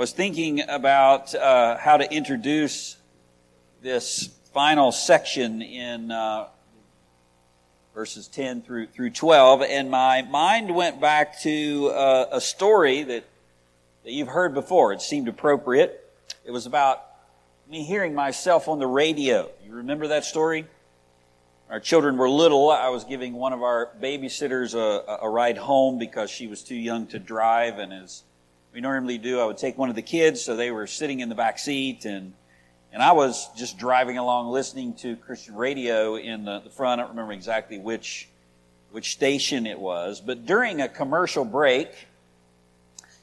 was thinking about uh, how to introduce this final section in uh, verses 10 through, through 12, and my mind went back to uh, a story that, that you've heard before. It seemed appropriate. It was about me hearing myself on the radio. You remember that story? Our children were little. I was giving one of our babysitters a, a ride home because she was too young to drive, and as we normally do, I would take one of the kids, so they were sitting in the back seat, and and I was just driving along listening to Christian radio in the, the front. I don't remember exactly which which station it was, but during a commercial break,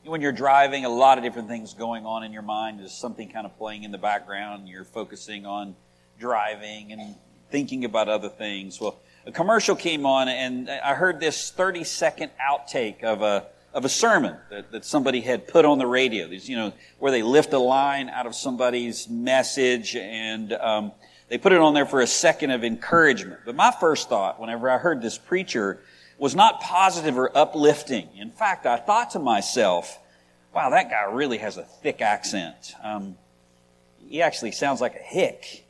when you're driving, a lot of different things going on in your mind. There's something kind of playing in the background. You're focusing on driving and thinking about other things. Well, a commercial came on, and I heard this 30 second outtake of a of a sermon that, that somebody had put on the radio. These, you know, where they lift a line out of somebody's message and um, they put it on there for a second of encouragement. But my first thought, whenever I heard this preacher, was not positive or uplifting. In fact, I thought to myself, wow, that guy really has a thick accent. Um, he actually sounds like a hick.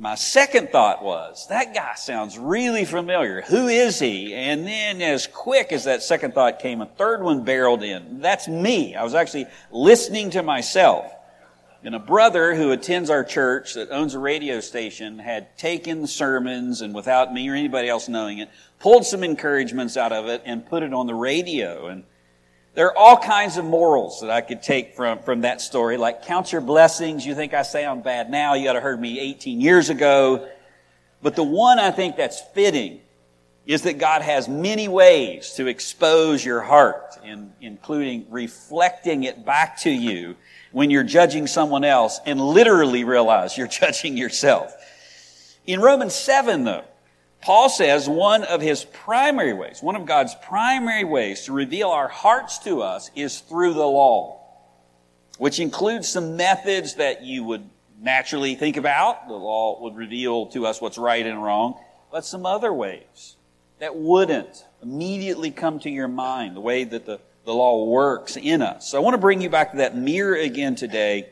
My second thought was, that guy sounds really familiar. Who is he? And then as quick as that second thought came, a third one barreled in. That's me. I was actually listening to myself. And a brother who attends our church that owns a radio station had taken the sermons and without me or anybody else knowing it, pulled some encouragements out of it and put it on the radio. And there are all kinds of morals that I could take from, from that story, like count your blessings. You think I sound bad now. You got to heard me 18 years ago. But the one I think that's fitting is that God has many ways to expose your heart, in, including reflecting it back to you when you're judging someone else and literally realize you're judging yourself. In Romans 7, though, Paul says one of his primary ways, one of God's primary ways to reveal our hearts to us is through the law, which includes some methods that you would naturally think about. The law would reveal to us what's right and wrong, but some other ways that wouldn't immediately come to your mind, the way that the, the law works in us. So I want to bring you back to that mirror again today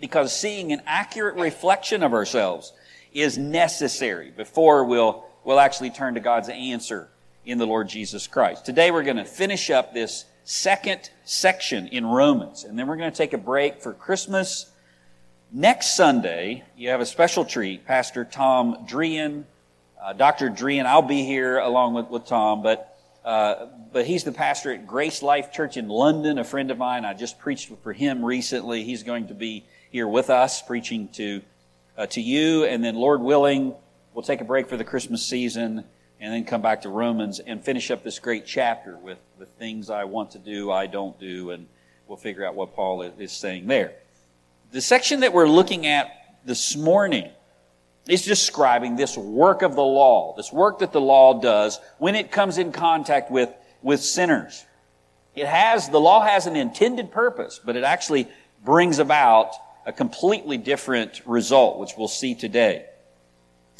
because seeing an accurate reflection of ourselves is necessary before we'll we'll actually turn to God's answer in the Lord Jesus Christ. Today we're going to finish up this second section in Romans, and then we're going to take a break for Christmas. Next Sunday, you have a special treat. Pastor Tom Drian, uh, Dr. Drian, I'll be here along with, with Tom, but uh, but he's the pastor at Grace Life Church in London, a friend of mine. I just preached for him recently. He's going to be here with us, preaching to uh, to you, and then Lord willing, We'll take a break for the Christmas season and then come back to Romans and finish up this great chapter with the things I want to do, I don't do, and we'll figure out what Paul is saying there. The section that we're looking at this morning is describing this work of the law, this work that the law does when it comes in contact with, with sinners. It has, the law has an intended purpose, but it actually brings about a completely different result, which we'll see today.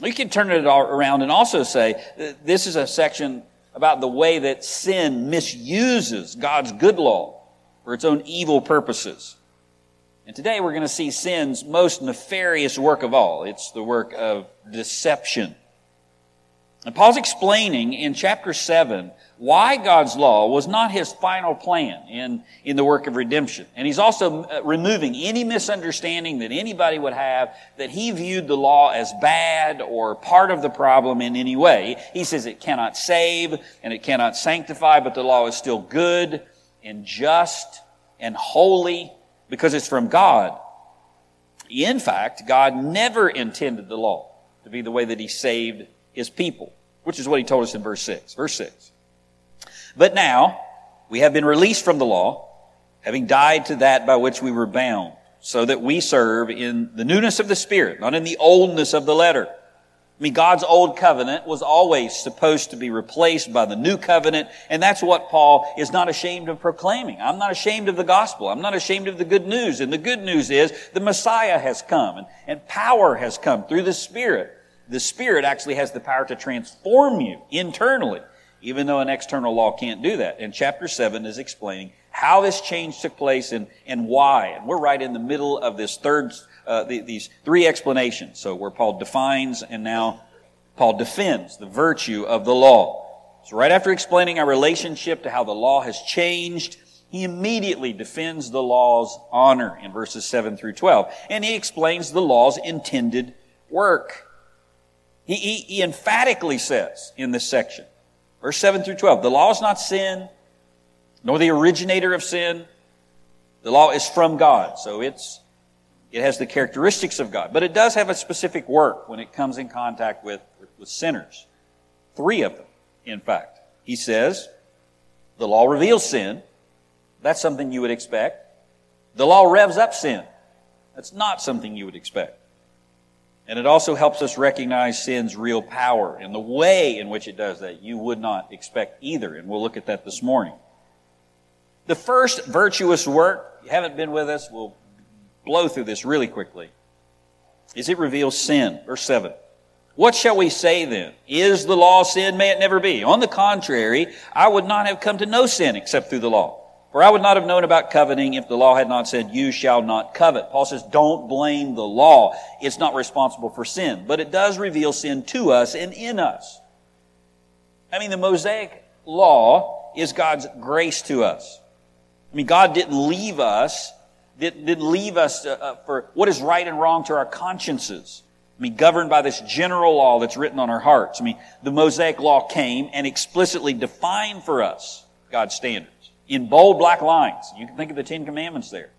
You can turn it around and also say uh, this is a section about the way that sin misuses God's good law for its own evil purposes. And today we're going to see sin's most nefarious work of all. It's the work of deception. And Paul's explaining in chapter 7 why God's law was not his final plan in, in the work of redemption. And he's also uh, removing any misunderstanding that anybody would have that he viewed the law as bad or part of the problem in any way. He says it cannot save and it cannot sanctify, but the law is still good and just and holy because it's from God. In fact, God never intended the law to be the way that he saved his people, which is what he told us in verse 6. Verse 6. But now we have been released from the law, having died to that by which we were bound, so that we serve in the newness of the Spirit, not in the oldness of the letter. I mean, God's old covenant was always supposed to be replaced by the new covenant, and that's what Paul is not ashamed of proclaiming. I'm not ashamed of the gospel. I'm not ashamed of the good news. And the good news is the Messiah has come, and, and power has come through the Spirit. The Spirit actually has the power to transform you internally even though an external law can't do that. And chapter 7 is explaining how this change took place and, and why. And we're right in the middle of this third, uh, the, these three explanations. So where Paul defines and now Paul defends the virtue of the law. So right after explaining our relationship to how the law has changed, he immediately defends the law's honor in verses 7 through 12. And he explains the law's intended work. He, he, he emphatically says in this section, verse 7 through 12, the law is not sin, nor the originator of sin. The law is from God, so it's, it has the characteristics of God. But it does have a specific work when it comes in contact with, with sinners. Three of them, in fact. He says, the law reveals sin. That's something you would expect. The law revs up sin. That's not something you would expect. And it also helps us recognize sin's real power and the way in which it does that you would not expect either. And we'll look at that this morning. The first virtuous work, you haven't been with us, we'll blow through this really quickly, is it reveals sin. Verse 7. What shall we say then? Is the law sin? May it never be. On the contrary, I would not have come to know sin except through the law. For I would not have known about coveting if the law had not said, you shall not covet. Paul says, don't blame the law. It's not responsible for sin, but it does reveal sin to us and in us. I mean, the Mosaic law is God's grace to us. I mean, God didn't leave us, didn't, leave us uh, uh, for what is right and wrong to our consciences. I mean, governed by this general law that's written on our hearts. I mean, the Mosaic law came and explicitly defined for us God's standards in bold black lines. You can think of the Ten Commandments there.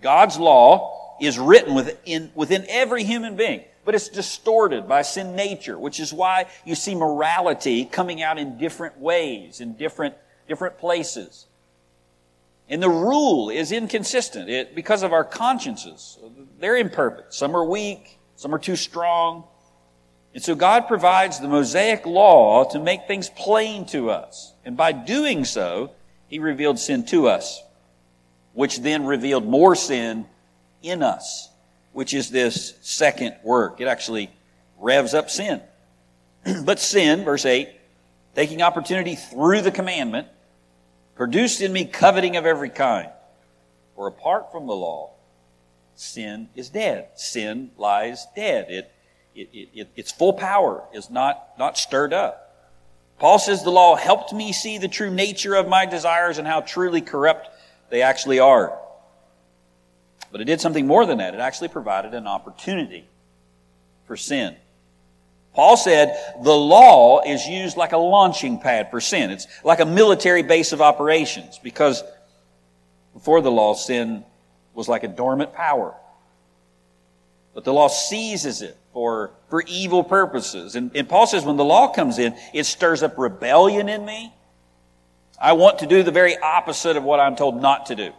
God's law is written within, within every human being, but it's distorted by sin nature, which is why you see morality coming out in different ways, in different, different places. And the rule is inconsistent it, because of our consciences. They're imperfect. Some are weak, some are too strong. And so God provides the Mosaic law to make things plain to us. And by doing so, He revealed sin to us, which then revealed more sin in us, which is this second work. It actually revs up sin. but sin, verse 8, taking opportunity through the commandment, produced in me coveting of every kind. For apart from the law, sin is dead. Sin lies dead. It, it, it, its full power is not, not stirred up. Paul says the law helped me see the true nature of my desires and how truly corrupt they actually are. But it did something more than that. It actually provided an opportunity for sin. Paul said the law is used like a launching pad for sin. It's like a military base of operations because before the law, sin was like a dormant power. But the law seizes it for, for evil purposes. And, and Paul says when the law comes in, it stirs up rebellion in me. I want to do the very opposite of what I'm told not to do.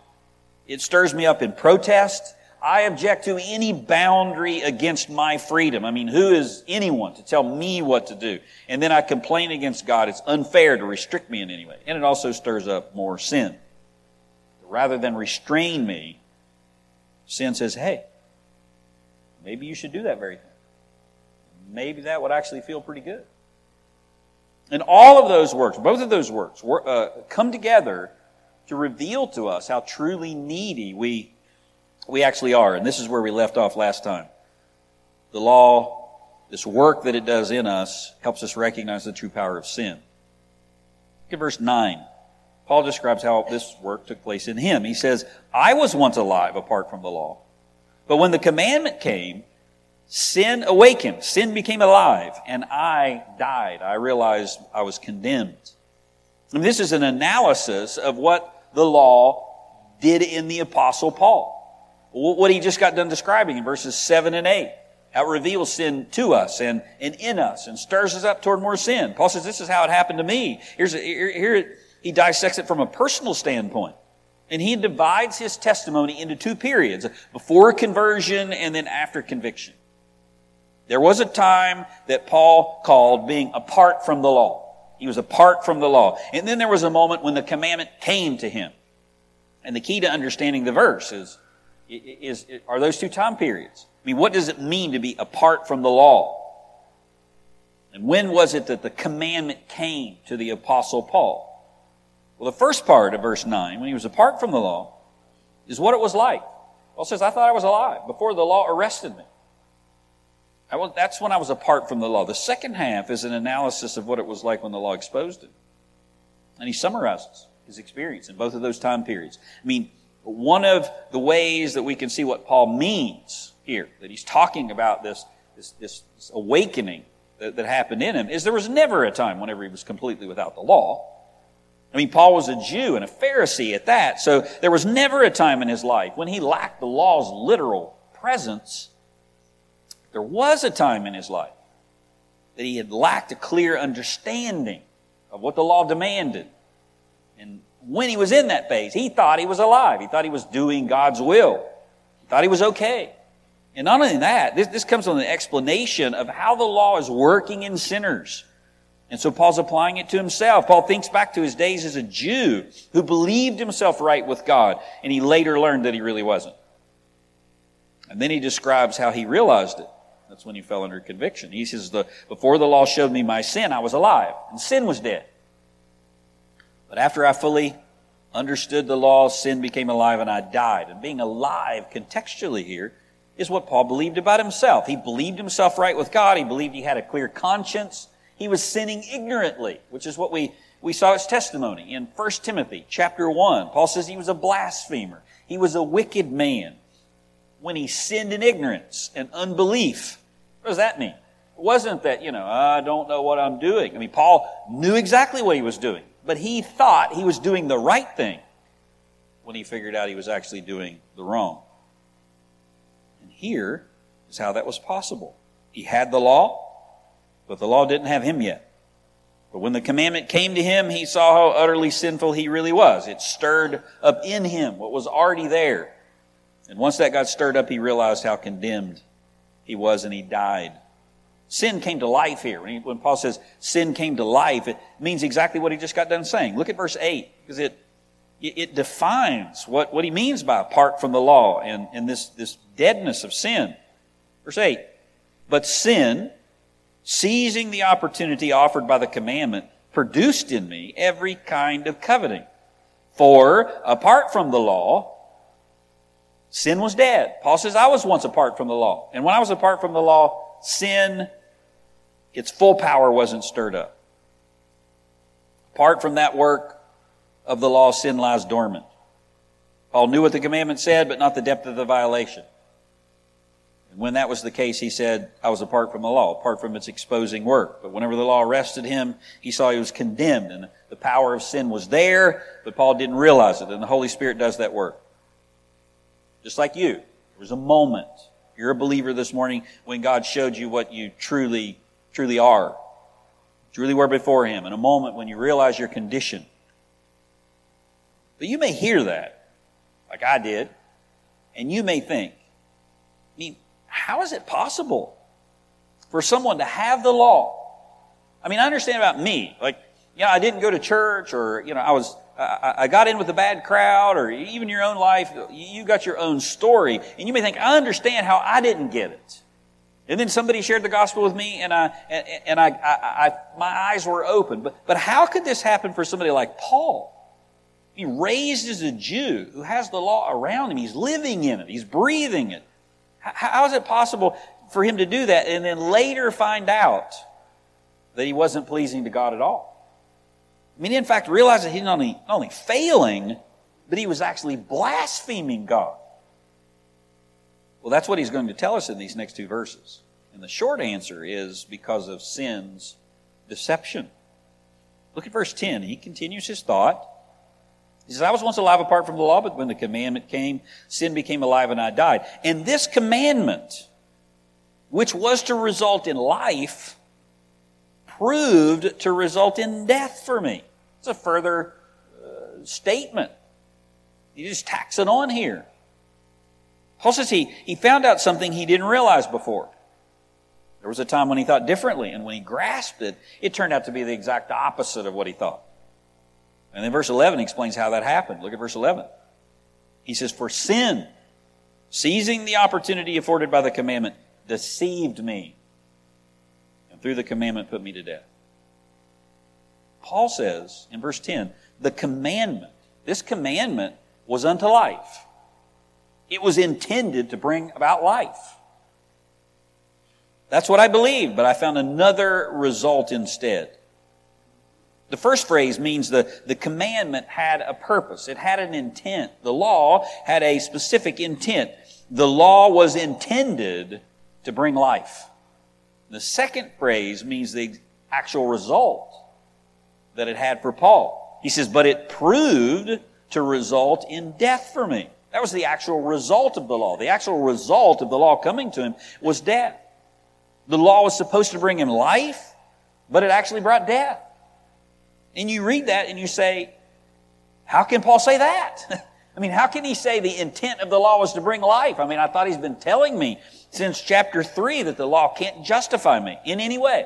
It stirs me up in protest. I object to any boundary against my freedom. I mean, who is anyone to tell me what to do? And then I complain against God. It's unfair to restrict me in any way. And it also stirs up more sin. Rather than restrain me, sin says, hey, maybe you should do that very thing. Maybe that would actually feel pretty good. And all of those works, both of those works, uh, come together to reveal to us how truly needy we we actually are. And this is where we left off last time. The law, this work that it does in us, helps us recognize the true power of sin. Look at verse 9. Paul describes how this work took place in him. He says, I was once alive apart from the law. But when the commandment came, sin awakened. Sin became alive, and I died. I realized I was condemned. And this is an analysis of what the law did in the apostle Paul what he just got done describing in verses 7 and 8. How it reveals sin to us and, and in us and stirs us up toward more sin. Paul says, this is how it happened to me. Here's a, here, here he dissects it from a personal standpoint. And he divides his testimony into two periods, before conversion and then after conviction. There was a time that Paul called being apart from the law. He was apart from the law. And then there was a moment when the commandment came to him. And the key to understanding the verse is is, are those two time periods. I mean, what does it mean to be apart from the law? And when was it that the commandment came to the apostle Paul? Well, the first part of verse 9, when he was apart from the law, is what it was like. Paul says, I thought I was alive before the law arrested me. Was, that's when I was apart from the law. The second half is an analysis of what it was like when the law exposed him. And he summarizes his experience in both of those time periods. I mean, one of the ways that we can see what Paul means here, that he's talking about this, this, this, this awakening that, that happened in him, is there was never a time whenever he was completely without the law. I mean, Paul was a Jew and a Pharisee at that, so there was never a time in his life when he lacked the law's literal presence. There was a time in his life that he had lacked a clear understanding of what the law demanded. And when he was in that phase, he thought he was alive. He thought he was doing God's will. He thought he was okay. And not only that, this, this comes from an explanation of how the law is working in sinners. And so Paul's applying it to himself. Paul thinks back to his days as a Jew who believed himself right with God, and he later learned that he really wasn't. And then he describes how he realized it. That's when he fell under conviction. He says, the, Before the law showed me my sin, I was alive, and sin was dead. But after I fully understood the law, sin became alive, and I died. And being alive, contextually here, is what Paul believed about himself. He believed himself right with God. He believed he had a clear conscience. He was sinning ignorantly, which is what we, we saw his testimony in 1 Timothy chapter 1. Paul says he was a blasphemer. He was a wicked man when he sinned in ignorance and unbelief. What does that mean? It wasn't that, you know, I don't know what I'm doing. I mean, Paul knew exactly what he was doing, but he thought he was doing the right thing when he figured out he was actually doing the wrong. And here is how that was possible. He had the law, but the law didn't have him yet. But when the commandment came to him, he saw how utterly sinful he really was. It stirred up in him what was already there. And once that got stirred up, he realized how condemned he was and he died. Sin came to life here. When, he, when Paul says sin came to life, it means exactly what he just got done saying. Look at verse 8, because it, it defines what, what he means by apart from the law and, and this, this deadness of sin. Verse 8, but sin, seizing the opportunity offered by the commandment, produced in me every kind of coveting. For apart from the law, sin was dead. Paul says, I was once apart from the law. And when I was apart from the law, sin, its full power wasn't stirred up. Apart from that work of the law, sin lies dormant. Paul knew what the commandment said, but not the depth of the violation. And when that was the case, he said, I was apart from the law, apart from its exposing work. But whenever the law arrested him, he saw he was condemned and the power of sin was there, but Paul didn't realize it. And the Holy Spirit does that work. Just like you. There was a moment. You're a believer this morning when God showed you what you truly, truly are. Truly were before Him. In a moment when you realize your condition. But you may hear that, like I did, and you may think, I mean, how is it possible for someone to have the law? I mean, I understand about me. Like, you know, I didn't go to church or, you know, I was, I, I got in with a bad crowd or even your own life. You got your own story. And you may think, I understand how I didn't get it. And then somebody shared the gospel with me and I, and, and I, I, I, my eyes were open. But, but how could this happen for somebody like Paul? He raised as a Jew who has the law around him. He's living in it. He's breathing it. How is it possible for him to do that and then later find out that he wasn't pleasing to God at all? Mean, in fact, realize that he's not only, not only failing, but he was actually blaspheming God. Well, that's what he's going to tell us in these next two verses. And the short answer is because of sin's deception. Look at verse 10. He continues his thought. He says, I was once alive apart from the law, but when the commandment came, sin became alive and I died. And this commandment, which was to result in life, proved to result in death for me. It's a further uh, statement. He just tacks it on here. Paul says he, he found out something he didn't realize before. There was a time when he thought differently, and when he grasped it, it turned out to be the exact opposite of what he thought. And then verse 11 explains how that happened. Look at verse 11. He says, For sin, seizing the opportunity afforded by the commandment, deceived me, and through the commandment put me to death. Paul says in verse 10, the commandment, this commandment was unto life. It was intended to bring about life. That's what I believed, but I found another result instead. The first phrase means the, the commandment had a purpose. It had an intent. The law had a specific intent. The law was intended to bring life. The second phrase means the actual result that it had for Paul. He says, but it proved to result in death for me. That was the actual result of the law. The actual result of the law coming to him was death. The law was supposed to bring him life, but it actually brought death. And you read that and you say, how can Paul say that? I mean, how can he say the intent of the law was to bring life? I mean, I thought he's been telling me since chapter 3 that the law can't justify me in any way.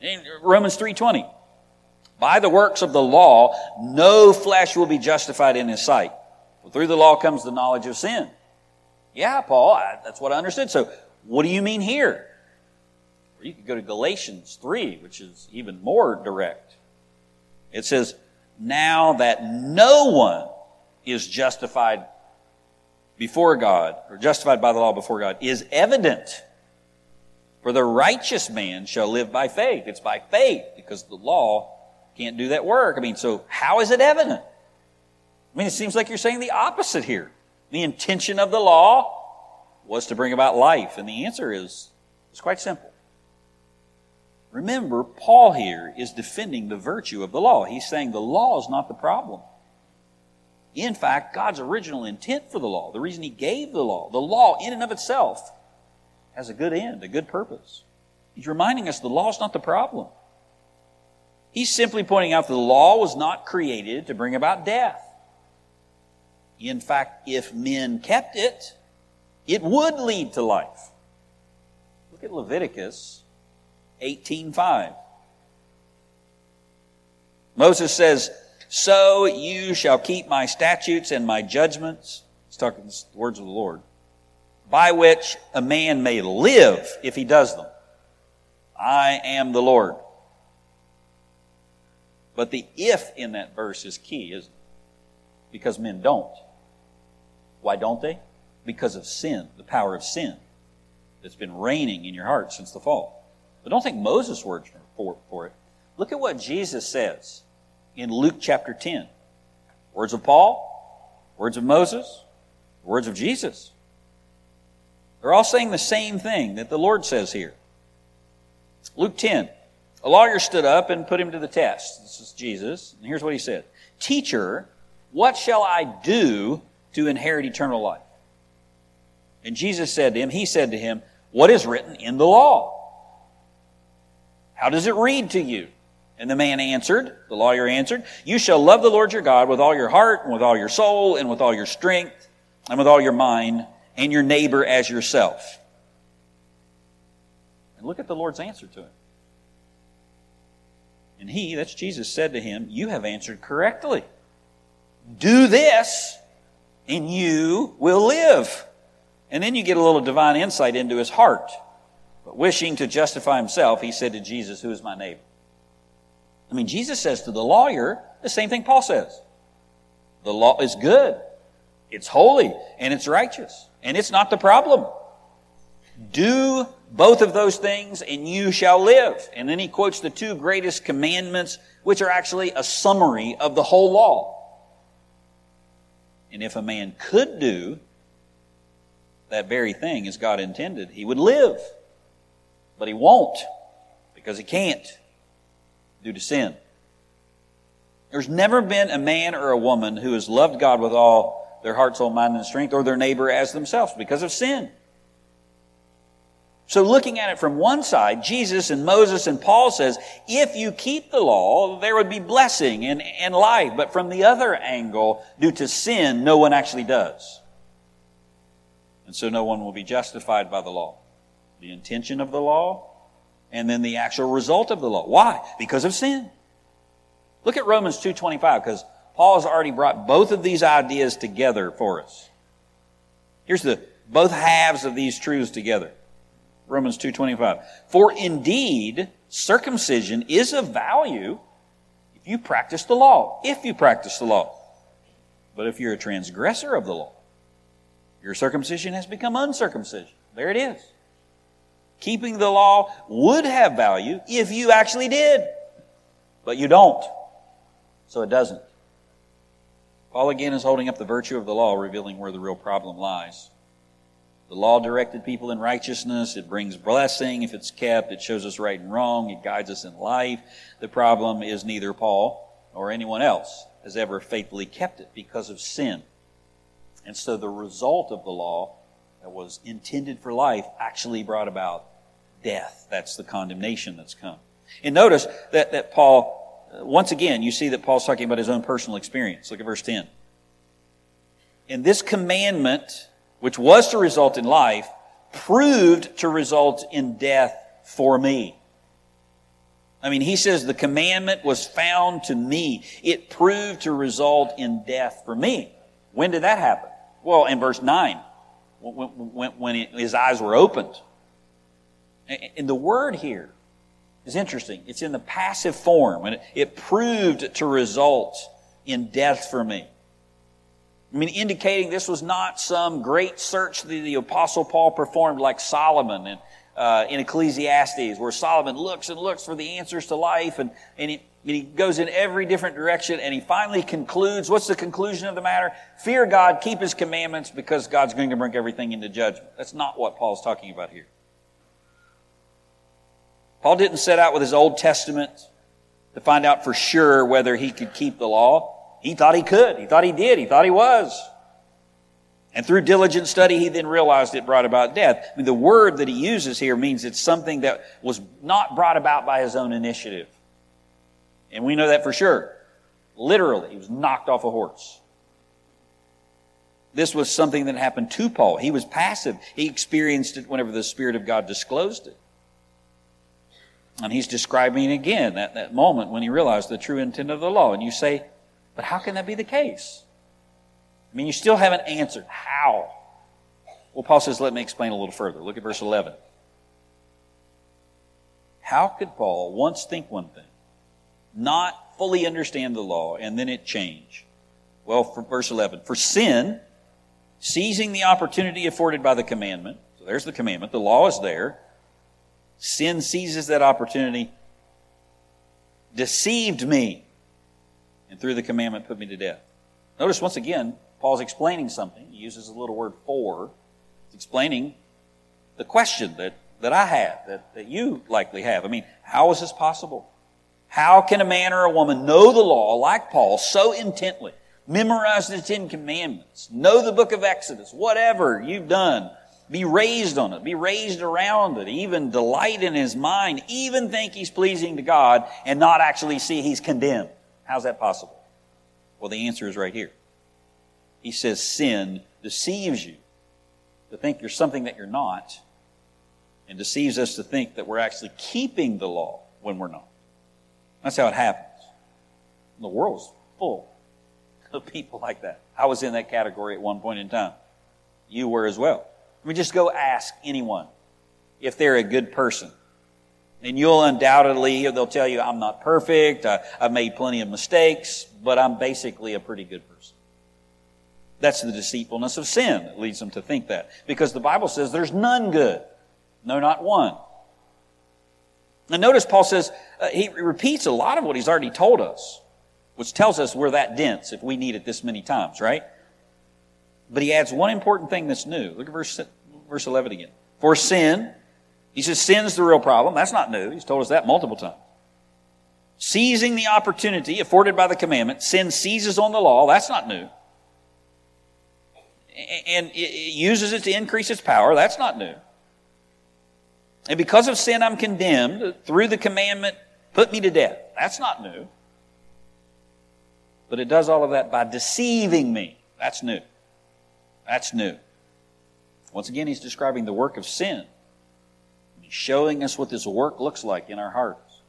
In Romans 3:20. By the works of the law, no flesh will be justified in his sight. For through the law comes the knowledge of sin. Yeah, Paul, I, that's what I understood. So, what do you mean here? Or you could go to Galatians 3, which is even more direct. It says, Now that no one is justified before God, or justified by the law before God, is evident. For the righteous man shall live by faith. It's by faith, because the law can't do that work. I mean, so how is it evident? I mean, it seems like you're saying the opposite here. The intention of the law was to bring about life, and the answer is it's quite simple. Remember, Paul here is defending the virtue of the law. He's saying the law is not the problem. In fact, God's original intent for the law, the reason He gave the law, the law in and of itself, has a good end, a good purpose. He's reminding us the law is not the problem. He's simply pointing out that the law was not created to bring about death. In fact, if men kept it, it would lead to life. Look at Leviticus 18:5. Moses says, "So you shall keep my statutes and my judgments." He's talking the words of the Lord, by which a man may live if he does them. I am the Lord. But the if in that verse is key, isn't it? Because men don't. Why don't they? Because of sin, the power of sin that's been reigning in your heart since the fall. But don't take Moses' words for, for it. Look at what Jesus says in Luke chapter 10. Words of Paul, words of Moses, words of Jesus. They're all saying the same thing that the Lord says here. Luke 10. A lawyer stood up and put him to the test. This is Jesus. And here's what he said Teacher, what shall I do to inherit eternal life? And Jesus said to him, He said to him, What is written in the law? How does it read to you? And the man answered, the lawyer answered, You shall love the Lord your God with all your heart, and with all your soul, and with all your strength, and with all your mind, and your neighbor as yourself. And look at the Lord's answer to him. And he, that's Jesus, said to him, You have answered correctly. Do this, and you will live. And then you get a little divine insight into his heart. But wishing to justify himself, he said to Jesus, Who is my neighbor? I mean, Jesus says to the lawyer the same thing Paul says. The law is good, it's holy, and it's righteous, and it's not the problem. Do both of those things and you shall live. And then he quotes the two greatest commandments, which are actually a summary of the whole law. And if a man could do that very thing as God intended, he would live. But he won't because he can't due to sin. There's never been a man or a woman who has loved God with all their heart, soul, mind, and strength, or their neighbor as themselves because of sin. So looking at it from one side, Jesus and Moses and Paul says, if you keep the law, there would be blessing and, and life. But from the other angle, due to sin, no one actually does. And so no one will be justified by the law the intention of the law, and then the actual result of the law. Why? Because of sin. Look at Romans 2.25, because Paul has already brought both of these ideas together for us. Here's the both halves of these truths together. Romans 2.25. For indeed, circumcision is of value if you practice the law, if you practice the law. But if you're a transgressor of the law, your circumcision has become uncircumcision. There it is. Keeping the law would have value if you actually did, but you don't. So it doesn't. Paul again is holding up the virtue of the law, revealing where the real problem lies. The law directed people in righteousness. It brings blessing if it's kept. It shows us right and wrong. It guides us in life. The problem is neither Paul nor anyone else has ever faithfully kept it because of sin. And so the result of the law that was intended for life actually brought about death. That's the condemnation that's come. And notice that, that Paul, uh, once again, you see that Paul's talking about his own personal experience. Look at verse 10. In this commandment, which was to result in life, proved to result in death for me. I mean, he says the commandment was found to me. It proved to result in death for me. When did that happen? Well, in verse 9, when, when, when his eyes were opened. And the word here is interesting. It's in the passive form, and it proved to result in death for me. I mean, indicating this was not some great search that the Apostle Paul performed like Solomon uh, in Ecclesiastes, where Solomon looks and looks for the answers to life and, and, he, and he goes in every different direction and he finally concludes. What's the conclusion of the matter? Fear God, keep his commandments because God's going to bring everything into judgment. That's not what Paul's talking about here. Paul didn't set out with his Old Testament to find out for sure whether he could keep the law. He thought he could. He thought he did. He thought he was. And through diligent study, he then realized it brought about death. I mean, the word that he uses here means it's something that was not brought about by his own initiative. And we know that for sure. Literally, he was knocked off a horse. This was something that happened to Paul. He was passive. He experienced it whenever the Spirit of God disclosed it. And he's describing again that, that moment when he realized the true intent of the law. And you say, but how can that be the case? I mean, you still haven't answered. How? Well, Paul says, let me explain a little further. Look at verse 11. How could Paul once think one thing, not fully understand the law, and then it change? Well, for verse 11, for sin, seizing the opportunity afforded by the commandment, so there's the commandment, the law is there, sin seizes that opportunity, deceived me, and through the commandment put me to death. Notice once again, Paul's explaining something. He uses a little word for. He's explaining the question that, that I have, that, that you likely have. I mean, how is this possible? How can a man or a woman know the law like Paul so intently, memorize the Ten Commandments, know the book of Exodus, whatever you've done, be raised on it, be raised around it, even delight in his mind, even think he's pleasing to God, and not actually see he's condemned? How's that possible? Well, the answer is right here. He says sin deceives you to think you're something that you're not, and deceives us to think that we're actually keeping the law when we're not. That's how it happens. The world's full of people like that. I was in that category at one point in time. You were as well. I mean, just go ask anyone if they're a good person. And you'll undoubtedly, they'll tell you, I'm not perfect, I, have made plenty of mistakes, but I'm basically a pretty good person. That's the deceitfulness of sin that leads them to think that. Because the Bible says there's none good. No, not one. And notice Paul says, uh, he repeats a lot of what he's already told us, which tells us we're that dense if we need it this many times, right? But he adds one important thing that's new. Look at verse, verse 11 again. For sin, he says sin's the real problem. That's not new. He's told us that multiple times. Seizing the opportunity afforded by the commandment, sin seizes on the law. That's not new. And it uses it to increase its power. That's not new. And because of sin, I'm condemned. Through the commandment, put me to death. That's not new. But it does all of that by deceiving me. That's new. That's new. Once again, he's describing the work of sin showing us what this work looks like in our hearts.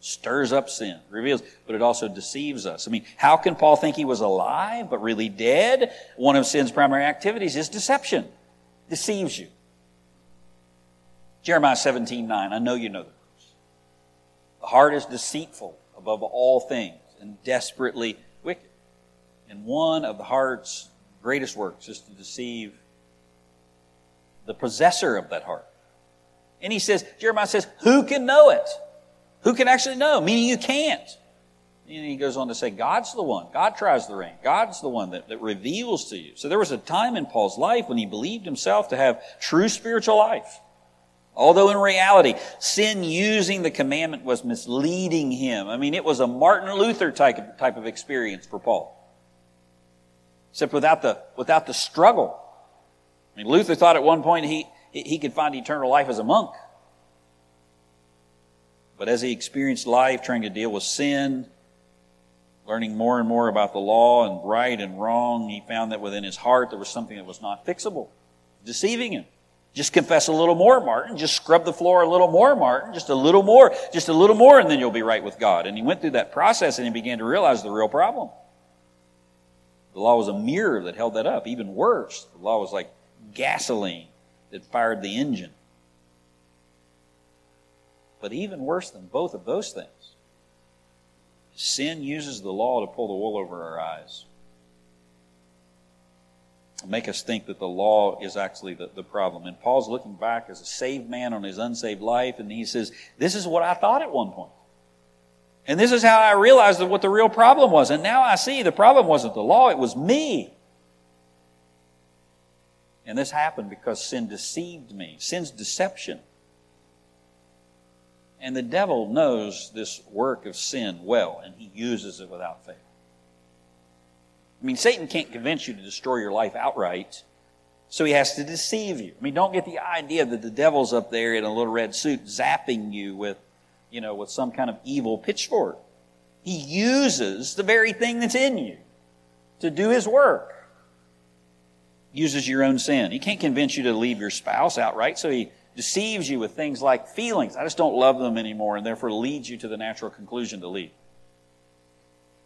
Stirs up sin, reveals, but it also deceives us. I mean, how can Paul think he was alive but really dead? One of sin's primary activities is deception. Deceives you. Jeremiah 17, 9. I know you know the verse. The heart is deceitful above all things and desperately wicked. And one of the heart's greatest works is to deceive the possessor of that heart. And he says, Jeremiah says, who can know it? Who can actually know? Meaning you can't. And he goes on to say, God's the one. God tries the rein. God's the one that, that reveals to you. So there was a time in Paul's life when he believed himself to have true spiritual life. Although in reality, sin using the commandment was misleading him. I mean, it was a Martin Luther type of, type of experience for Paul. Except without the, without the struggle. I mean, Luther thought at one point he, he could find eternal life as a monk. But as he experienced life trying to deal with sin, learning more and more about the law and right and wrong, he found that within his heart there was something that was not fixable, deceiving him. Just confess a little more, Martin. Just scrub the floor a little more, Martin. Just a little more, just a little more, and then you'll be right with God. And he went through that process and he began to realize the real problem. The law was a mirror that held that up. Even worse, the law was like gasoline that fired the engine. But even worse than both of those things Sin uses the law to pull the wool over our eyes. and Make us think that the law is actually the, the problem. And Paul's looking back as a saved man on his unsaved life, and he says, This is what I thought at one point. And this is how I realized what the real problem was. And now I see the problem wasn't the law, it was me. And this happened because sin deceived me. Sin's deception. And the devil knows this work of sin well, and he uses it without fail. I mean, Satan can't convince you to destroy your life outright, so he has to deceive you. I mean, don't get the idea that the devil's up there in a little red suit zapping you with, you know, with some kind of evil pitchfork. He uses the very thing that's in you to do his work. Uses your own sin. He can't convince you to leave your spouse outright, so he deceives you with things like feelings. I just don't love them anymore, and therefore leads you to the natural conclusion to leave.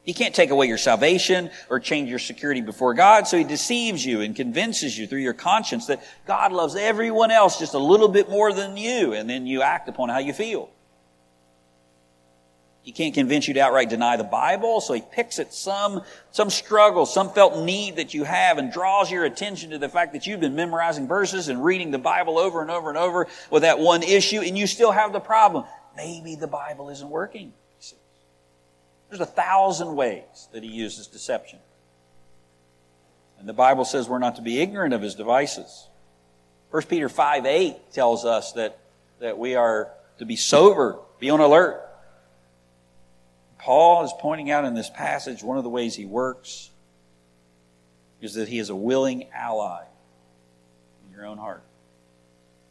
He can't take away your salvation or change your security before God, so he deceives you and convinces you through your conscience that God loves everyone else just a little bit more than you, and then you act upon how you feel. He can't convince you to outright deny the Bible, so he picks at some, some struggle, some felt need that you have and draws your attention to the fact that you've been memorizing verses and reading the Bible over and over and over with that one issue and you still have the problem. Maybe the Bible isn't working. There's a thousand ways that he uses deception. And the Bible says we're not to be ignorant of his devices. 1 Peter 5 8 tells us that, that we are to be sober, be on alert. Paul is pointing out in this passage one of the ways he works is that he is a willing ally in your own heart.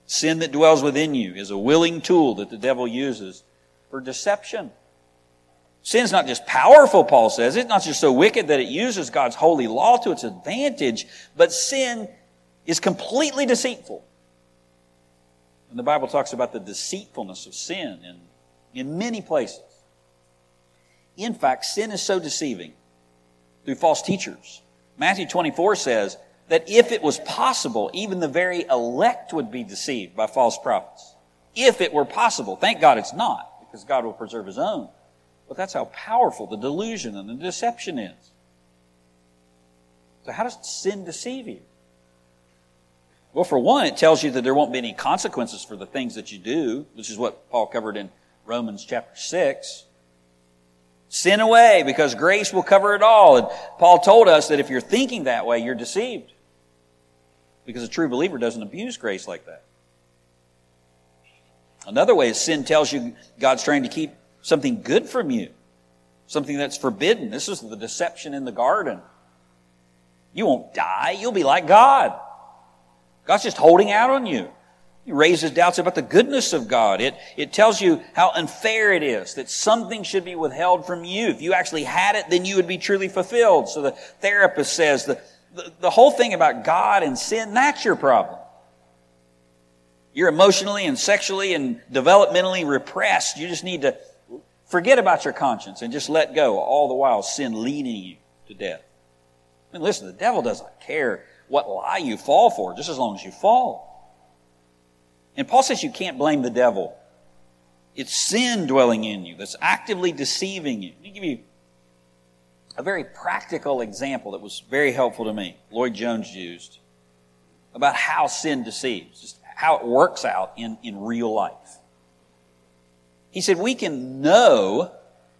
Sin that dwells within you is a willing tool that the devil uses for deception. Sin's not just powerful, Paul says. It's not just so wicked that it uses God's holy law to its advantage, but sin is completely deceitful. And the Bible talks about the deceitfulness of sin in, in many places. In fact, sin is so deceiving through false teachers. Matthew 24 says that if it was possible, even the very elect would be deceived by false prophets. If it were possible. Thank God it's not, because God will preserve his own. But that's how powerful the delusion and the deception is. So how does sin deceive you? Well, for one, it tells you that there won't be any consequences for the things that you do, which is what Paul covered in Romans chapter 6. Sin away because grace will cover it all. And Paul told us that if you're thinking that way, you're deceived. Because a true believer doesn't abuse grace like that. Another way is sin tells you God's trying to keep something good from you, something that's forbidden. This is the deception in the garden. You won't die. You'll be like God. God's just holding out on you. He raises doubts about the goodness of God. It, it tells you how unfair it is that something should be withheld from you. If you actually had it, then you would be truly fulfilled. So the therapist says the, the, the whole thing about God and sin, that's your problem. You're emotionally and sexually and developmentally repressed. You just need to forget about your conscience and just let go, all the while sin leading you to death. I mean, listen, the devil doesn't care what lie you fall for, just as long as you fall. And Paul says you can't blame the devil. It's sin dwelling in you that's actively deceiving you. Let me give you a very practical example that was very helpful to me, Lloyd Jones used, about how sin deceives, just how it works out in, in real life. He said, We can know,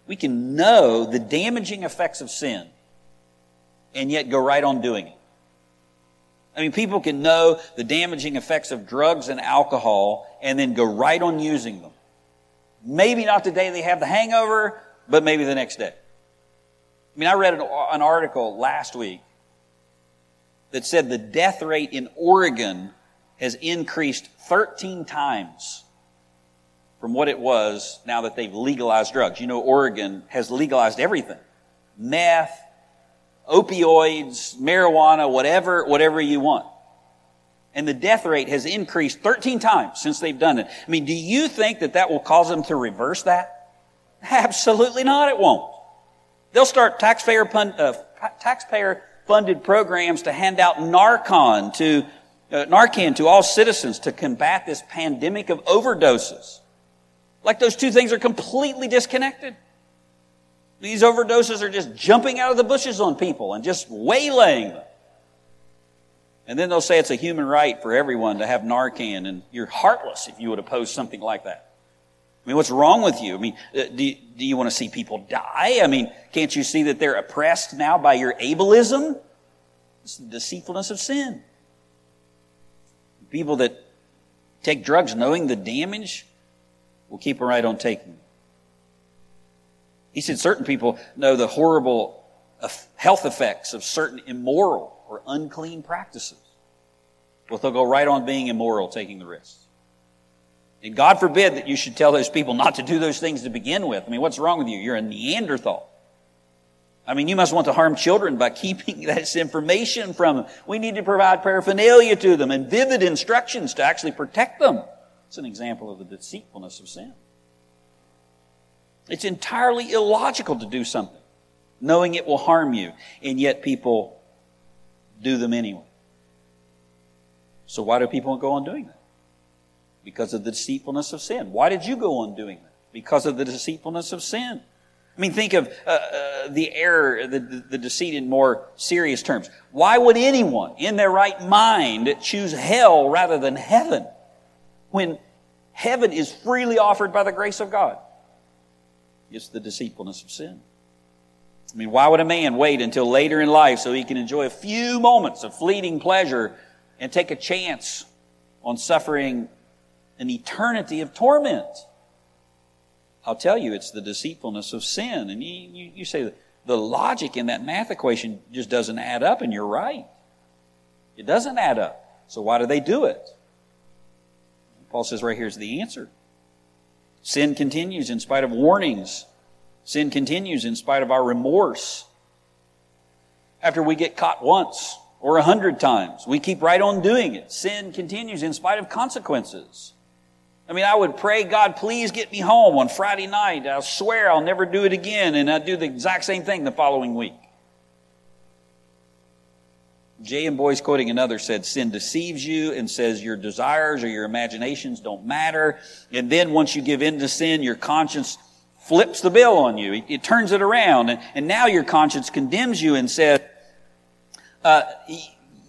we can know the damaging effects of sin and yet go right on doing it. I mean, people can know the damaging effects of drugs and alcohol and then go right on using them. Maybe not the day they have the hangover, but maybe the next day. I mean, I read an, article last week that said the death rate in Oregon has increased 13 times from what it was now that they've legalized drugs. You know, Oregon has legalized everything. Meth, opioids, marijuana, whatever, whatever you want. And the death rate has increased 13 times since they've done it. I mean, do you think that that will cause them to reverse that? Absolutely not, it won't. They'll start taxpayer, uh, taxpayer funded programs to hand out Narcan to, uh, Narcan to all citizens to combat this pandemic of overdoses. Like those two things are completely disconnected. These overdoses are just jumping out of the bushes on people and just waylaying them. And then they'll say it's a human right for everyone to have Narcan, and you're heartless if you would oppose something like that. I mean, what's wrong with you? I mean, uh, do you, do you want to see people die? I mean, can't you see that they're oppressed now by your ableism? It's the deceitfulness of sin. People that take drugs knowing the damage will keep right on taking He said certain people know the horrible health effects of certain immoral or unclean practices. Well, they'll go right on being immoral, taking the risk. And God forbid that you should tell those people not to do those things to begin with. I mean, what's wrong with you? You're a Neanderthal. I mean, you must want to harm children by keeping this information from them. We need to provide paraphernalia to them and vivid instructions to actually protect them. It's an example of the deceitfulness of sin. It's entirely illogical to do something knowing it will harm you, and yet people do them anyway. So why do people go on doing that? Because of the deceitfulness of sin. Why did you go on doing that? Because of the deceitfulness of sin. I mean, think of uh, uh, the error, the, the deceit in more serious terms. Why would anyone in their right mind choose hell rather than heaven when heaven is freely offered by the grace of God? It's the deceitfulness of sin. I mean, why would a man wait until later in life so he can enjoy a few moments of fleeting pleasure and take a chance on suffering an eternity of torment. I'll tell you, it's the deceitfulness of sin. And you, you, you say the logic in that math equation just doesn't add up, and you're right. It doesn't add up. So why do they do it? Paul says right here's the answer. Sin continues in spite of warnings. Sin continues in spite of our remorse. After we get caught once or a hundred times, we keep right on doing it. Sin continues in spite of consequences. I mean, I would pray, God, please get me home on Friday night. I'll swear I'll never do it again. And I'd do the exact same thing the following week. J. M. Boice, quoting another, said, Sin deceives you and says your desires or your imaginations don't matter. And then once you give in to sin, your conscience flips the bill on you. It, it turns it around. And, and, now your conscience condemns you and says, uh, you,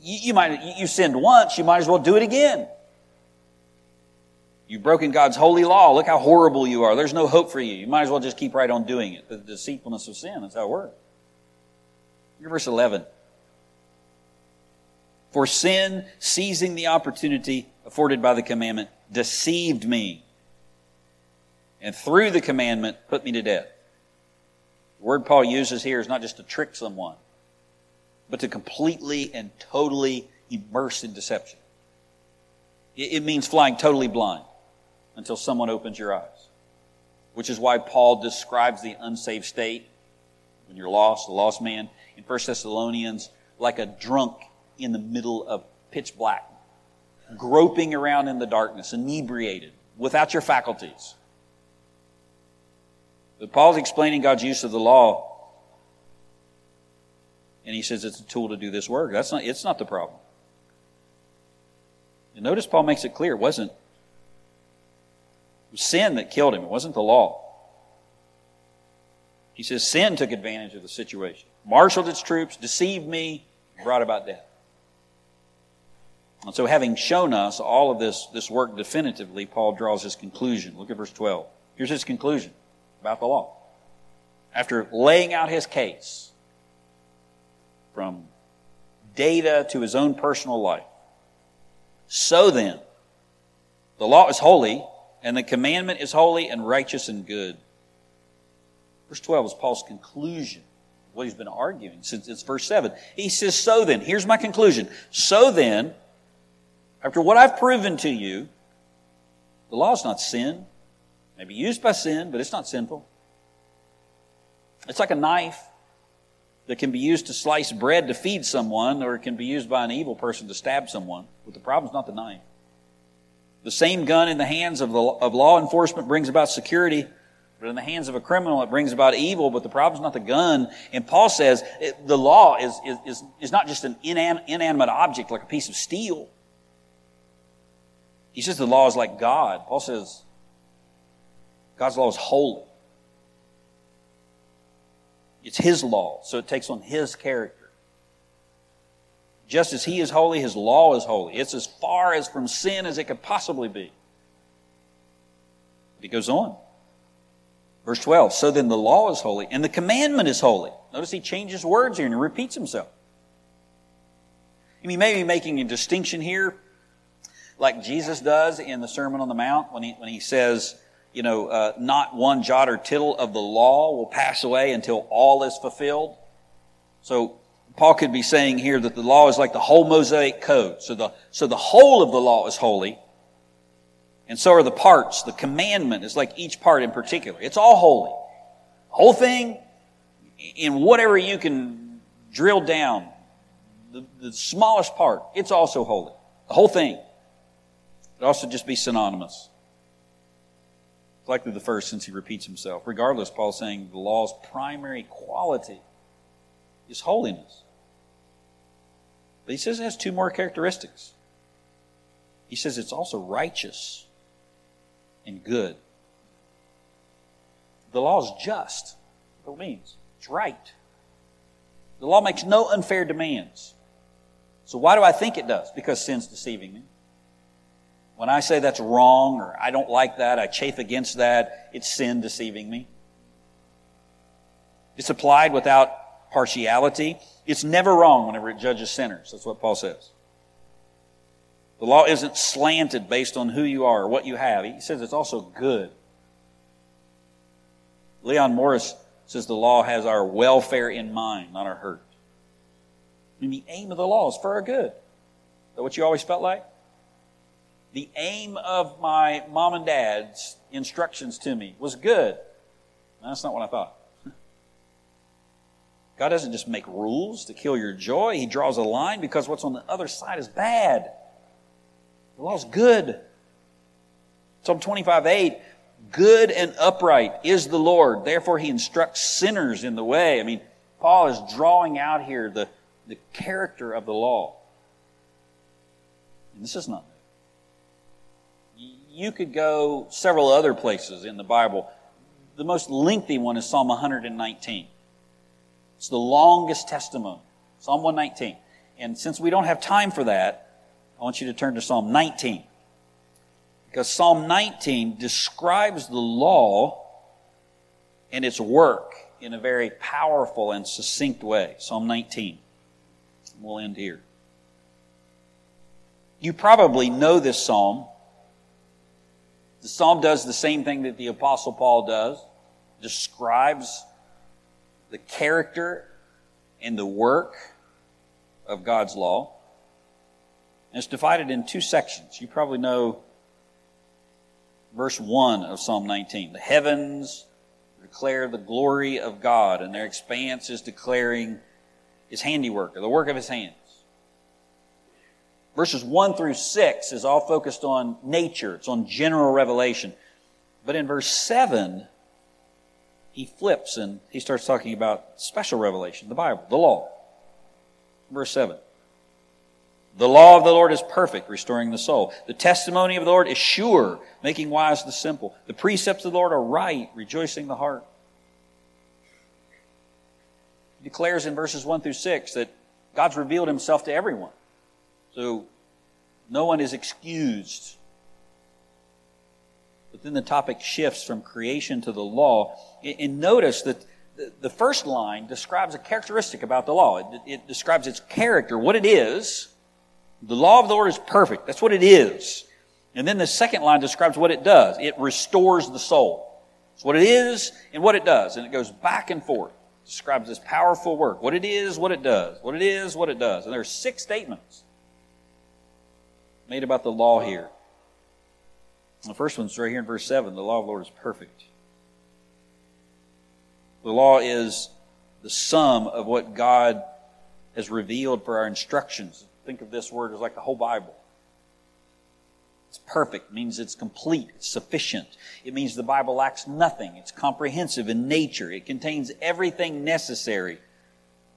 you might, you sinned once, you might as well do it again. You've broken God's holy law. Look how horrible you are. There's no hope for you. You might as well just keep right on doing it. The deceitfulness of sin. That's how it works. Verse 11. For sin, seizing the opportunity afforded by the commandment, deceived me. And through the commandment, put me to death. The word Paul uses here is not just to trick someone, but to completely and totally immerse in deception. It means flying totally blind until someone opens your eyes. Which is why Paul describes the unsaved state when you're lost, a lost man, in 1 Thessalonians, like a drunk in the middle of pitch black, groping around in the darkness, inebriated, without your faculties. But Paul's explaining God's use of the law, and he says it's a tool to do this work. That's not, it's not the problem. And notice Paul makes it clear it wasn't was sin that killed him, it wasn't the law. He says sin took advantage of the situation, marshaled its troops, deceived me, brought about death. And so, having shown us all of this, this work definitively, Paul draws his conclusion. Look at verse 12. Here's his conclusion about the law. After laying out his case from data to his own personal life. So then, the law is holy, and the commandment is holy and righteous and good. Verse 12 is Paul's conclusion, what he's been arguing since it's verse 7. He says, So then, here's my conclusion. So then, after what I've proven to you, the law is not sin. It may be used by sin, but it's not sinful. It's like a knife that can be used to slice bread to feed someone, or it can be used by an evil person to stab someone. But the problem's not the knife. The same gun in the hands of, the, of law enforcement brings about security, but in the hands of a criminal, it brings about evil. But the problem's not the gun. And Paul says it, the law is, is, is not just an inanimate object like a piece of steel. He says the law is like God. Paul says God's law is holy. It's His law, so it takes on His character. Just as He is holy, His law is holy. It's as far as from sin as it could possibly be. But he goes on. Verse 12. So then the law is holy, and the commandment is holy. Notice he changes words here and he repeats himself. He may be making a distinction here, like Jesus does in the Sermon on the Mount when he, when he says, you know, uh, not one jot or tittle of the law will pass away until all is fulfilled. So Paul could be saying here that the law is like the whole Mosaic code. So the, so the whole of the law is holy. And so are the parts. The commandment is like each part in particular. It's all holy. Whole thing, in whatever you can drill down, the, the smallest part, it's also holy. The whole thing. It also just be synonymous It's likely the first since he repeats himself. Regardless, Paul's saying the law's primary quality is holiness. But he says it has two more characteristics. He says it's also righteous and good. The law is just. What it means. It's right. The law makes no unfair demands. So why do I think it does? Because sin's deceiving me. When I say that's wrong or I don't like that, I chafe against that, it's sin deceiving me. It's applied without partiality. It's never wrong whenever it judges sinners. That's what Paul says. The law isn't slanted based on who you are or what you have. He says it's also good. Leon Morris says the law has our welfare in mind, not our hurt. I mean, the aim of the law is for our good. Is that what you always felt like? The aim of my mom and dad's instructions to me was good. That's not what I thought. God doesn't just make rules to kill your joy. He draws a line because what's on the other side is bad. The law's good. Psalm 25, 8, good and upright is the Lord. Therefore, he instructs sinners in the way. I mean, Paul is drawing out here the, the character of the law. And this is not you could go several other places in the Bible. The most lengthy one is Psalm 119. It's the longest testimony. Psalm 119. And since we don't have time for that, I want you to turn to Psalm 19. Because Psalm 19 describes the law and its work in a very powerful and succinct way. Psalm 19. We'll end here. You probably know this psalm the psalm does the same thing that the Apostle Paul does, describes the character and the work of God's law. And it's divided in two sections. You probably know verse 1 of Psalm 19. The heavens declare the glory of God, and their expanse is declaring his handiwork, or the work of his hands. Verses 1 through 6 is all focused on nature, it's on general revelation. But in verse 7, he flips and he starts talking about special revelation, the Bible, the law. Verse 7. The law of the Lord is perfect, restoring the soul. The testimony of the Lord is sure, making wise the simple. The precepts of the Lord are right, rejoicing the heart. He declares in verses 1 through 6 that God's revealed himself to everyone. So no one is excused. But then the topic shifts from creation to the law. And notice that the first line describes a characteristic about the law. It, describes its character, what it is the law of the Lord is perfect. That's what it is. And then the second line describes what it does. It restores the soul. It's what it is and what it does. And it goes back and forth. It describes this powerful work. What it is, what it does. What it is, what it does. And there are six statements made about the law here. The first one's right here in verse 7. The law of the Lord is perfect. The law is the sum of what God has revealed for our instructions think of this word as like the whole Bible. It's perfect, means it's complete, it's sufficient. It means the Bible lacks nothing. It's comprehensive in nature. It contains everything necessary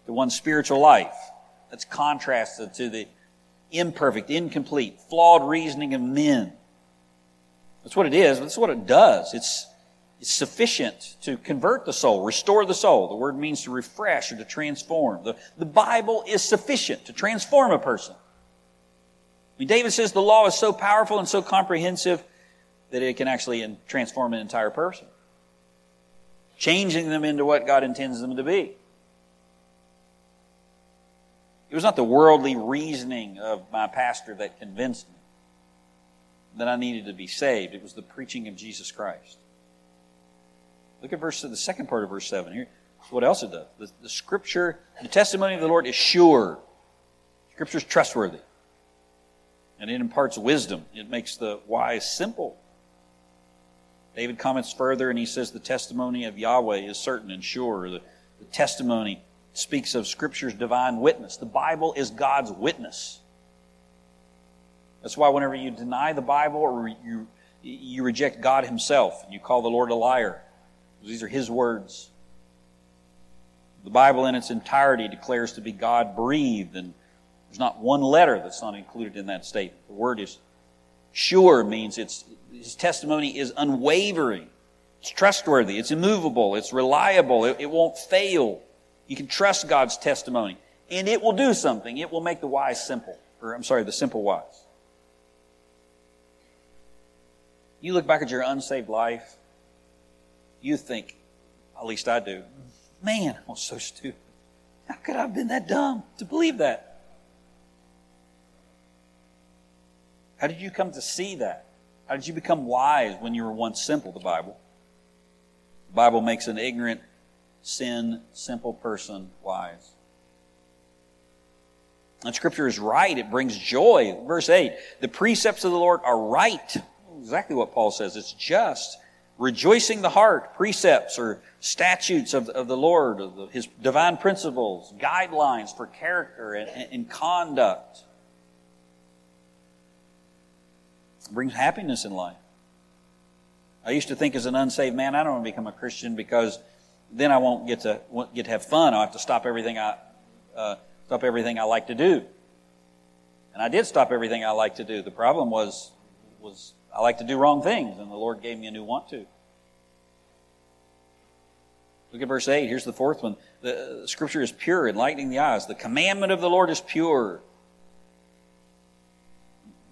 to one's spiritual life. That's contrasted to the imperfect, incomplete, flawed reasoning of men. That's what it is, that's what it does. It's, it's sufficient to convert the soul, restore the soul. The word means to refresh or to transform. The, the Bible is sufficient to transform a person. I mean, David says the law is so powerful and so comprehensive that it can actually transform an entire person, changing them into what God intends them to be. It was not the worldly reasoning of my pastor that convinced me that I needed to be saved. It was the preaching of Jesus Christ. Look at verse the second part of verse seven here. What else it does? The, the scripture, the testimony of the Lord is sure. Scripture is trustworthy. And it imparts wisdom. It makes the wise simple. David comments further and he says the testimony of Yahweh is certain and sure. The, the testimony speaks of Scripture's divine witness. The Bible is God's witness. That's why whenever you deny the Bible or you, you reject God Himself you call the Lord a liar, these are his words. The Bible in its entirety declares to be God breathed, and there's not one letter that's not included in that statement. The word is sure means it's his testimony is unwavering. It's trustworthy. It's immovable. It's reliable. It, it won't fail. You can trust God's testimony. And it will do something. It will make the wise simple. Or, I'm sorry, the simple wise. You look back at your unsaved life, you think, at least I do, man, I was so stupid. How could I have been that dumb to believe that? How did you come to see that? How did you become wise when you were once simple, the Bible? The Bible makes an ignorant, sin, simple person wise. And Scripture is right. It brings joy. Verse 8, the precepts of the Lord are right. Exactly what Paul says. It's just rejoicing the heart, precepts or statutes of, of the Lord, of the, His divine principles, guidelines for character and, and conduct. It brings happiness in life. I used to think as an unsaved man, I don't want to become a Christian because then I won't get to won't get to have fun. I'll have to stop everything I uh, stop everything I like to do. And I did stop everything I like to do. The problem was was I like to do wrong things, and the Lord gave me a new want to. Look at verse 8. Here's the fourth one. The scripture is pure, enlightening the eyes. The commandment of the Lord is pure.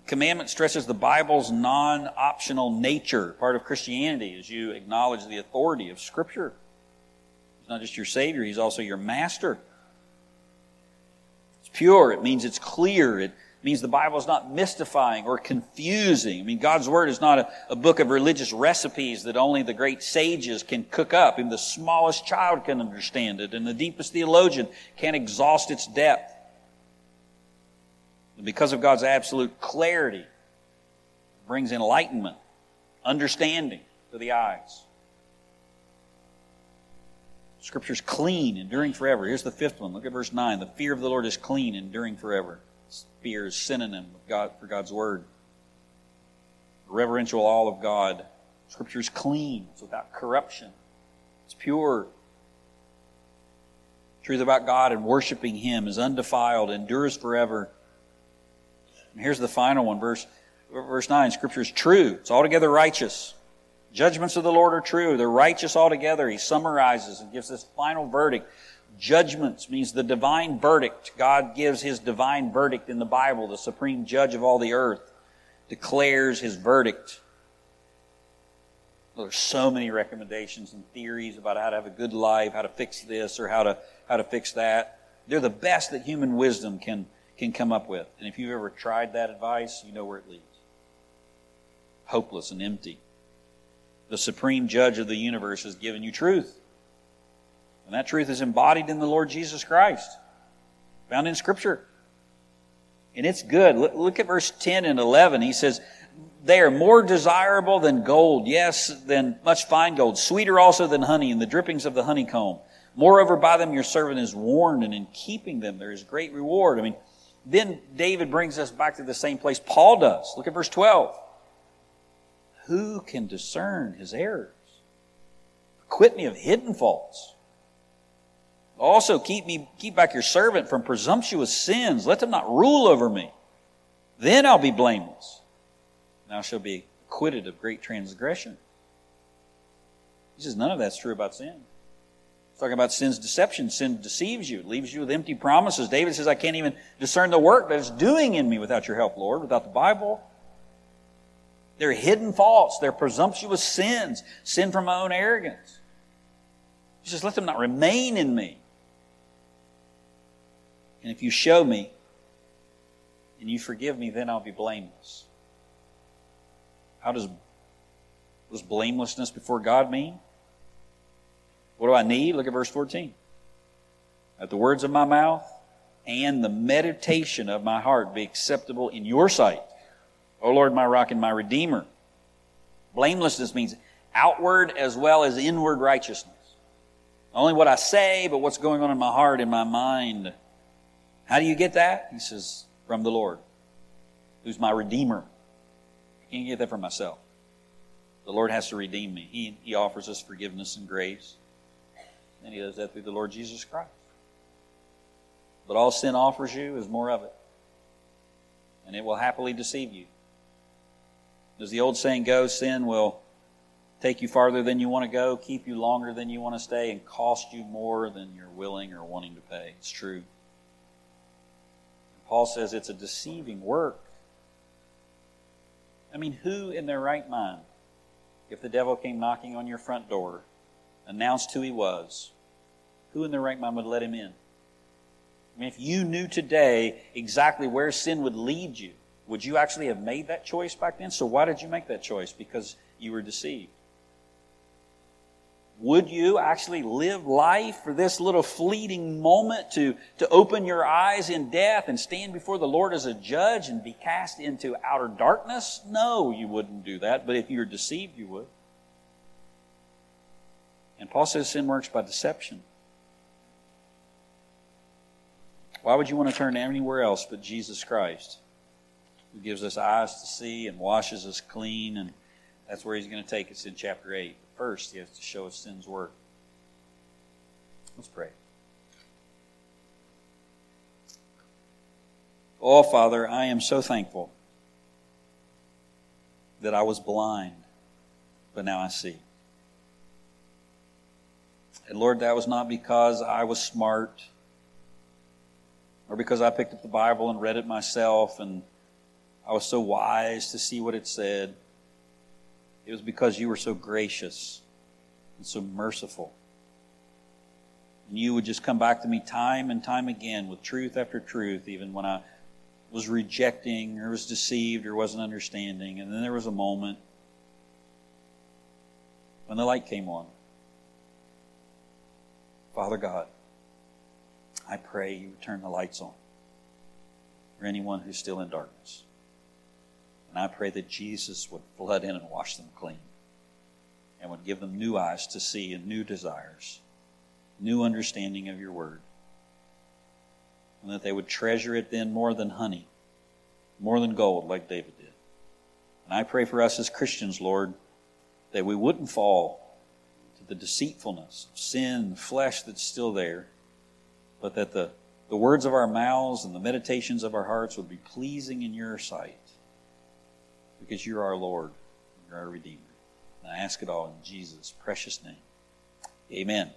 Commandment stresses the Bible's non optional nature, part of Christianity, as you acknowledge the authority of Scripture. He's not just your Savior, He's also your Master. It's pure, it means it's clear, it means the Bible is not mystifying or confusing. I mean, God's Word is not a, a, book of religious recipes that only the great sages can cook up. Even the smallest child can understand it, and the deepest theologian can't exhaust its depth. And because of God's absolute clarity, it brings enlightenment, understanding to the eyes. Scripture's clean, enduring forever. Here's the fifth one. Look at verse 9. The fear of the Lord is clean, enduring forever fear is synonym God, for God's Word. Reverential awe of God. Scripture is clean. It's without corruption. It's pure. Truth about God and worshiping Him is undefiled, endures forever. And here's the final one, verse, verse 9. Scripture is true. It's altogether righteous. Judgments of the Lord are true. They're righteous altogether. He summarizes and gives this final verdict. Judgments means the divine verdict. God gives his divine verdict in the Bible. The supreme judge of all the earth declares his verdict. There's so many recommendations and theories about how to have a good life, how to fix this or how to, how to fix that. They're the best that human wisdom can, can come up with. And if you've ever tried that advice, you know where it leads. Hopeless and empty. The supreme judge of the universe has given you truth. And that truth is embodied in the Lord Jesus Christ, found in Scripture. And it's good. Look at verse 10 and 11. He says, they are more desirable than gold, yes, than much fine gold, sweeter also than honey and the drippings of the honeycomb. Moreover, by them your servant is warned, and in keeping them there is great reward. I mean, then David brings us back to the same place Paul does. Look at verse 12. Who can discern his errors? Acquit me of hidden faults. Also keep me, keep back your servant from presumptuous sins. Let them not rule over me. Then I'll be blameless thou shalt be acquitted of great transgression. He says none of that's true about sin. He's talking about sin's deception. Sin deceives you, leaves you with empty promises. David says, I can't even discern the work that it's doing in me without your help, Lord, without the Bible. They're hidden faults. They're presumptuous sins, sin from my own arrogance. He says, let them not remain in me. And if you show me and you forgive me, then I'll be blameless. How does, does blamelessness before God mean? What do I need? Look at verse 14. At the words of my mouth and the meditation of my heart be acceptable in your sight. O Lord, my rock and my redeemer. Blamelessness means outward as well as inward righteousness. Not only what I say, but what's going on in my heart, in my mind. How do you get that? He says, from the Lord, who's my redeemer I can't get that for myself. The Lord has to redeem me. He, he offers us forgiveness and grace. And He does that through the Lord Jesus Christ. But all sin offers you is more of it. And it will happily deceive you. As the old saying go, sin will take you farther than you want to go, keep you longer than you want to stay, and cost you more than you're willing or wanting to pay. It's true. Paul says it's a deceiving work. I mean, who in their right mind, if the devil came knocking on your front door, announced who he was, who in their right mind would let him in? I mean, if you knew today exactly where sin would lead you, would you actually have made that choice back then? So why did you make that choice? Because you were deceived. Would you actually live life for this little fleeting moment to, to open your eyes in death and stand before the Lord as a judge and be cast into outer darkness? No, you wouldn't do that, but if you're deceived, you would. And Paul says sin works by deception. Why would you want to turn anywhere else but Jesus Christ, who gives us eyes to see and washes us clean? And that's where he's going to take us in chapter 8 But first, he has to show us sin's work. Let's pray. Oh, Father, I am so thankful that I was blind, but now I see. And Lord, that was not because I was smart or because I picked up the Bible and read it myself and I was so wise to see what it said. It was because you were so gracious and so merciful. And you would just come back to me time and time again with truth after truth, even when I was rejecting or was deceived or wasn't understanding. And then there was a moment when the light came on. Father God, I pray you would turn the lights on for anyone who's still in darkness. And I pray that Jesus would flood in and wash them clean and would give them new eyes to see and new desires, new understanding of your word. And that they would treasure it then more than honey, more than gold, like David did. And I pray for us as Christians, Lord, that we wouldn't fall to the deceitfulness of sin, flesh that's still there, but that the the words of our mouths and the meditations of our hearts would be pleasing in your sight because you're our Lord, you're our Redeemer. And I ask it all in Jesus' precious name. Amen.